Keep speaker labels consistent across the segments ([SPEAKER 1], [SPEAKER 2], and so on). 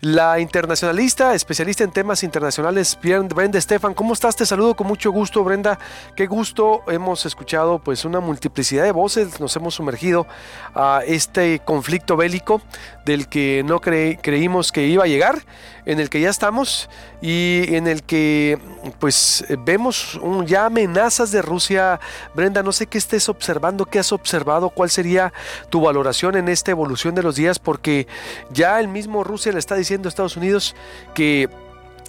[SPEAKER 1] La internacionalista, especialista en temas internacionales, Brenda Estefan. ¿Cómo estás? Te saludo con mucho gusto, Brenda. Qué gusto. Hemos escuchado pues una multiplicidad de voces. Nos hemos sumergido a este conflicto bélico del que no creímos que iba a llegar, en el que ya estamos y en el que pues vemos ya amenazas de Rusia. Brenda, no sé qué estés observando, qué has observado, cuál sería tu valoración en esta evolución de los días, porque ya el mismo Rusia le está diciendo a Estados Unidos que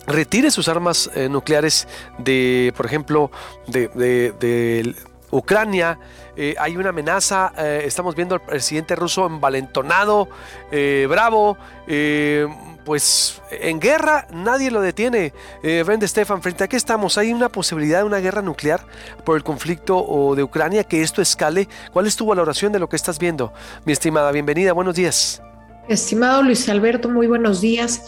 [SPEAKER 1] retire sus armas eh, nucleares de, por ejemplo, de, Ucrania. Eh, hay una amenaza, eh, estamos viendo al presidente ruso envalentonado, bravo, pues en guerra nadie lo detiene. Eh, Brenda Stefan, frente a qué estamos? ¿Hay una posibilidad de una guerra nuclear por el conflicto de Ucrania, que esto escale? ¿Cuál es tu valoración de lo que estás viendo? Mi estimada, bienvenida, buenos días.
[SPEAKER 2] Estimado Luis Alberto, muy buenos días.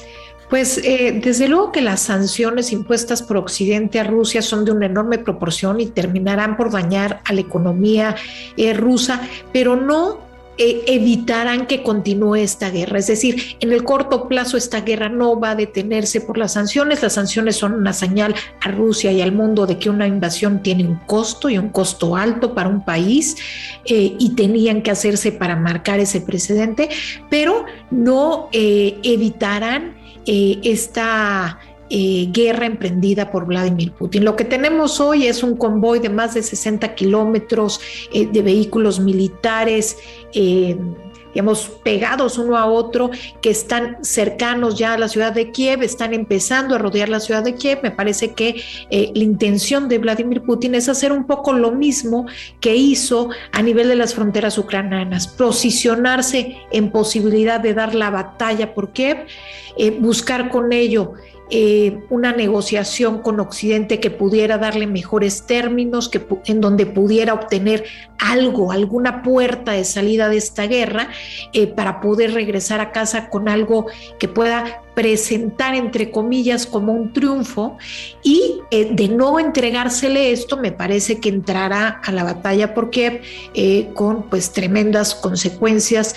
[SPEAKER 2] Pues eh, desde luego que las sanciones impuestas por Occidente a Rusia son de una enorme proporción y terminarán por dañar a la economía eh, rusa, pero no eh, evitarán que continúe esta guerra. Es decir, en el corto plazo esta guerra no va a detenerse por las sanciones. Las sanciones son una señal a Rusia y al mundo de que una invasión tiene un costo y un costo alto para un país eh, y tenían que hacerse para marcar ese precedente, pero no eh, evitarán esta eh, guerra emprendida por Vladimir Putin. Lo que tenemos hoy es un convoy de más de 60 kilómetros eh, de vehículos militares. Eh, digamos, pegados uno a otro, que están cercanos ya a la ciudad de Kiev, están empezando a rodear la ciudad de Kiev. Me parece que la intención de Vladimir Putin es hacer un poco lo mismo que hizo a nivel de las fronteras ucranianas, posicionarse en posibilidad de dar la batalla por Kiev, buscar con ello eh, una negociación con Occidente que pudiera darle mejores términos, que, en donde pudiera obtener algo, alguna puerta de salida de esta guerra eh, para poder regresar a casa con algo que pueda presentar entre comillas como un triunfo y eh, de no entregársele esto me parece que entrará a la batalla por Kiev eh, con pues tremendas consecuencias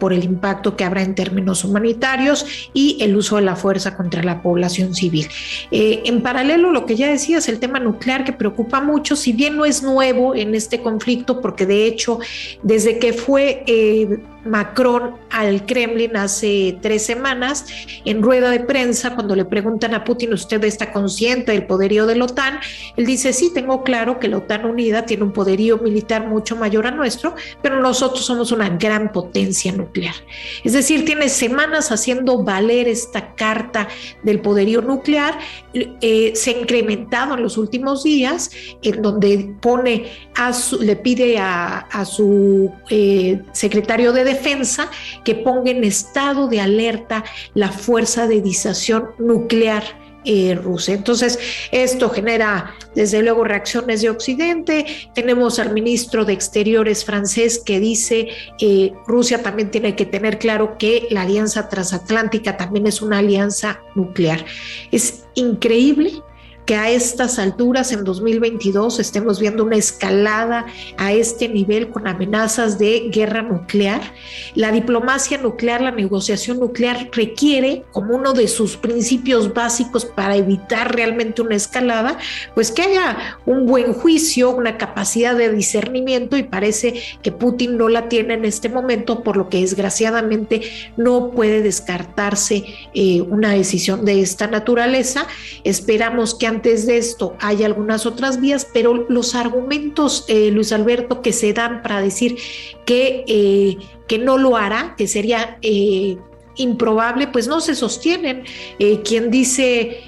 [SPEAKER 2] por el impacto que habrá en términos humanitarios y el uso de la fuerza contra la población civil. en paralelo lo que ya decías, el tema nuclear que preocupa mucho, si bien no es nuevo en este conflicto, porque de hecho, desde que fue eh, Macron al Kremlin hace tres semanas, en rueda de prensa, cuando le preguntan a Putin, ¿usted está consciente del poderío de la OTAN? Él dice, sí, tengo claro que la OTAN unida tiene un poderío militar mucho mayor a nuestro, pero nosotros somos una gran potencia nuclear. Es decir, tiene semanas haciendo valer esta carta del poderío nuclear, eh, se ha incrementado en los últimos días, en donde pone le pide a, su eh, secretario de defensa que ponga en estado de alerta la fuerza de disuasión nuclear eh, rusa. Entonces, esto genera desde luego reacciones de Occidente. Tenemos al ministro de Exteriores francés que dice eh, Rusia también tiene que tener claro que la alianza transatlántica también es una alianza nuclear. Es increíble que a estas alturas, en 2022, estemos viendo una escalada a este nivel con amenazas de guerra nuclear. La diplomacia nuclear, la negociación nuclear requiere, como uno de sus principios básicos para evitar realmente una escalada, pues que haya un buen juicio, una capacidad de discernimiento y parece que Putin no la tiene en este momento, por lo que desgraciadamente no puede descartarse eh, una decisión de esta naturaleza. Esperamos que antes de esto hay algunas otras vías, pero los argumentos, eh, Luis Alberto, que se dan para decir que, eh, que no lo hará, que sería eh, improbable, pues no se sostienen. quien dice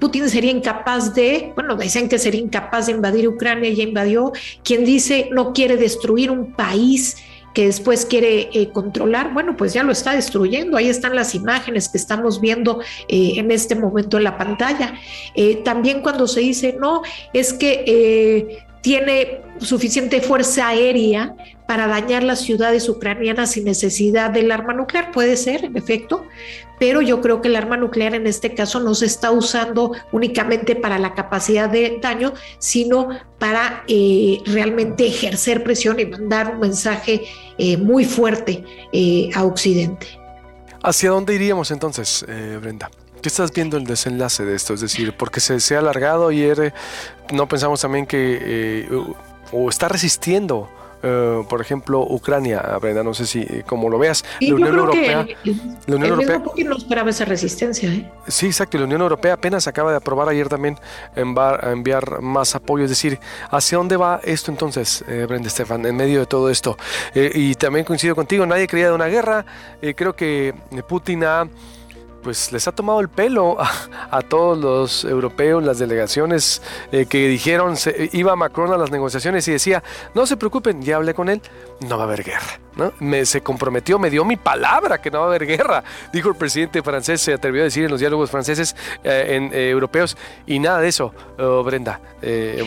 [SPEAKER 2] Putin sería incapaz de, bueno, dicen que sería incapaz de invadir Ucrania, ya invadió. Quien dice no quiere destruir un país que después quiere eh, controlar, bueno, pues ya lo está destruyendo. Ahí están las imágenes que estamos viendo eh, en este momento en la pantalla. Eh, también cuando se dice, no, es que tiene suficiente fuerza aérea para dañar las ciudades ucranianas sin necesidad del arma nuclear. Puede ser, en efecto, pero yo creo que el arma nuclear en este caso no se está usando únicamente para la capacidad de daño, sino para eh, realmente ejercer presión y mandar un mensaje eh, muy fuerte eh, a Occidente.
[SPEAKER 1] ¿Hacia dónde iríamos entonces, Brenda? ¿Qué estás viendo el desenlace de esto? Es decir, porque se, se ha alargado y no pensamos también que o está resistiendo eh, por ejemplo, Ucrania, Brenda, no sé si eh, como lo veas,
[SPEAKER 2] la Unión Europea, la Unión Europea no esperaba esa resistencia. ¿eh?
[SPEAKER 1] Sí, exacto. La Unión Europea apenas acaba de aprobar ayer también enviar, enviar más apoyo. Es decir, ¿hacia dónde va esto entonces, Brenda Estefan, en medio de todo esto? y también coincido contigo, nadie creía de una guerra. creo que Putin ha pues les ha tomado el pelo a, todos los europeos, las delegaciones eh, que dijeron, se, iba Macron a las negociaciones y decía, no se preocupen, ya hablé con él, no va a haber guerra. ¿no? Me, se comprometió, me dio mi palabra que no va a haber guerra, dijo el presidente francés, se atrevió a decir en los diálogos franceses, eh, en, eh, europeos, y nada de eso, oh, Brenda,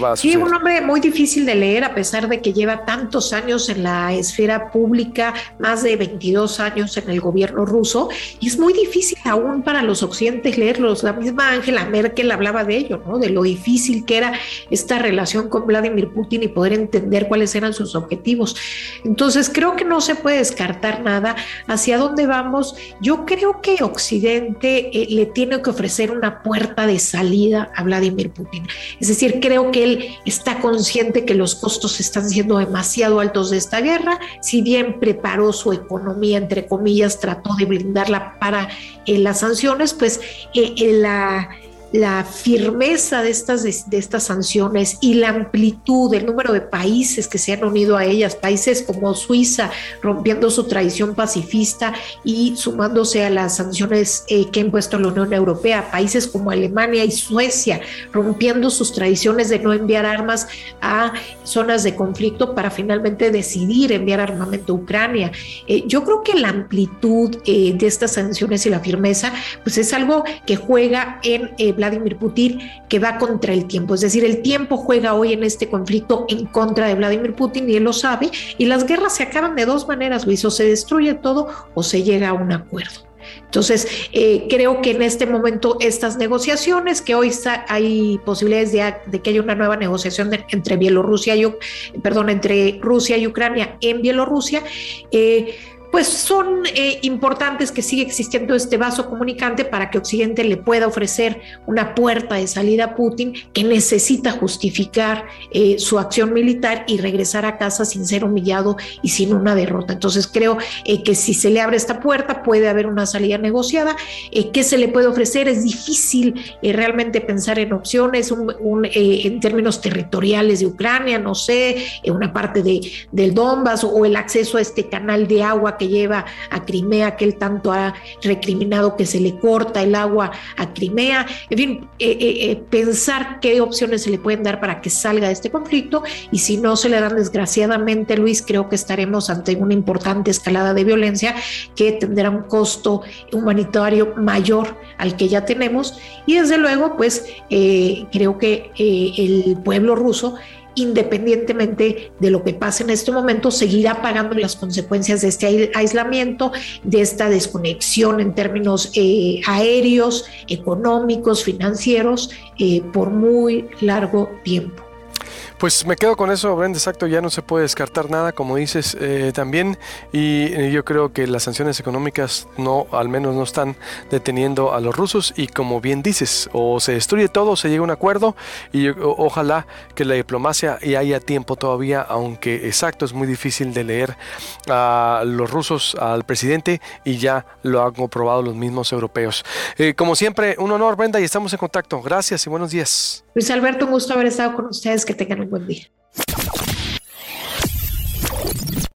[SPEAKER 1] va a
[SPEAKER 2] Sí, un hombre muy difícil de leer, a pesar de que lleva tantos años en la esfera pública, más de 22 años en el gobierno ruso, y es muy difícil aún para los occidentes leerlos. La misma Angela Merkel hablaba de ello, ¿no? De lo difícil que era esta relación con Vladimir Putin y poder entender cuáles eran sus objetivos. Entonces, creo que no se puede descartar nada. ¿Hacia dónde vamos? Yo creo que Occidente eh, le tiene que ofrecer una puerta de salida a Vladimir Putin. Es decir, creo que él está consciente que los costos están siendo demasiado altos de esta guerra. Si bien preparó su economía, entre comillas, trató de blindarla para eh, las sanciones, pues eh, la la firmeza de estas, de, estas sanciones y la amplitud del número de países que se han unido a ellas, países como Suiza rompiendo su tradición pacifista y sumándose a las sanciones eh, que ha impuesto la Unión Europea, países como Alemania y Suecia rompiendo sus tradiciones de no enviar armas a zonas de conflicto para finalmente decidir enviar armamento a Ucrania. Eh, yo creo que la amplitud eh, de estas sanciones y la firmeza, pues es algo que juega en Vladimir Putin que va contra el tiempo. Es decir, el tiempo juega hoy en este conflicto en contra de Vladimir Putin y él lo sabe. Y las guerras se acaban de dos maneras, Luis, o se destruye todo o se llega a un acuerdo. Entonces, eh, creo que en este momento estas negociaciones, que hoy hay posibilidades de, que haya una nueva negociación entre Bielorrusia y, perdón, entre Rusia y Ucrania en Bielorrusia, eh, pues son eh, importantes que siga existiendo este vaso comunicante para que Occidente le pueda ofrecer una puerta de salida a Putin que necesita justificar eh, su acción militar y regresar a casa sin ser humillado y sin una derrota. Entonces creo eh, que si se le abre esta puerta puede haber una salida negociada. ¿Qué se le puede ofrecer? Es difícil realmente pensar en opciones en términos territoriales de Ucrania, no sé, una parte de, del Donbass o el acceso a este canal de agua que lleva a Crimea, que él tanto ha recriminado que se le corta el agua a Crimea. En fin, eh, eh, eh, pensar qué opciones se le pueden dar para que salga de este conflicto y si no se le dan desgraciadamente, Luis, creo que estaremos ante una importante escalada de violencia que tendrá un costo humanitario mayor al que ya tenemos y desde luego, pues creo que el pueblo ruso independientemente de lo que pase en este momento, seguirá pagando las consecuencias de este aislamiento, de esta desconexión en términos eh, aéreos, económicos, financieros, eh, por muy largo tiempo.
[SPEAKER 1] Pues me quedo con eso, Brenda, exacto, ya no se puede descartar nada, como dices eh, también, y yo creo que las sanciones económicas no, al menos no están deteniendo a los rusos, y como bien dices, o se destruye todo, o se llega a un acuerdo, y ojalá que la diplomacia y haya tiempo todavía, aunque exacto, es muy difícil de leer a los rusos, al presidente, y ya lo han comprobado los mismos europeos. Eh, como siempre, un honor, Brenda, y estamos en contacto. Gracias y buenos días.
[SPEAKER 2] Luis Alberto, un gusto haber estado con ustedes, que tengan un buen día.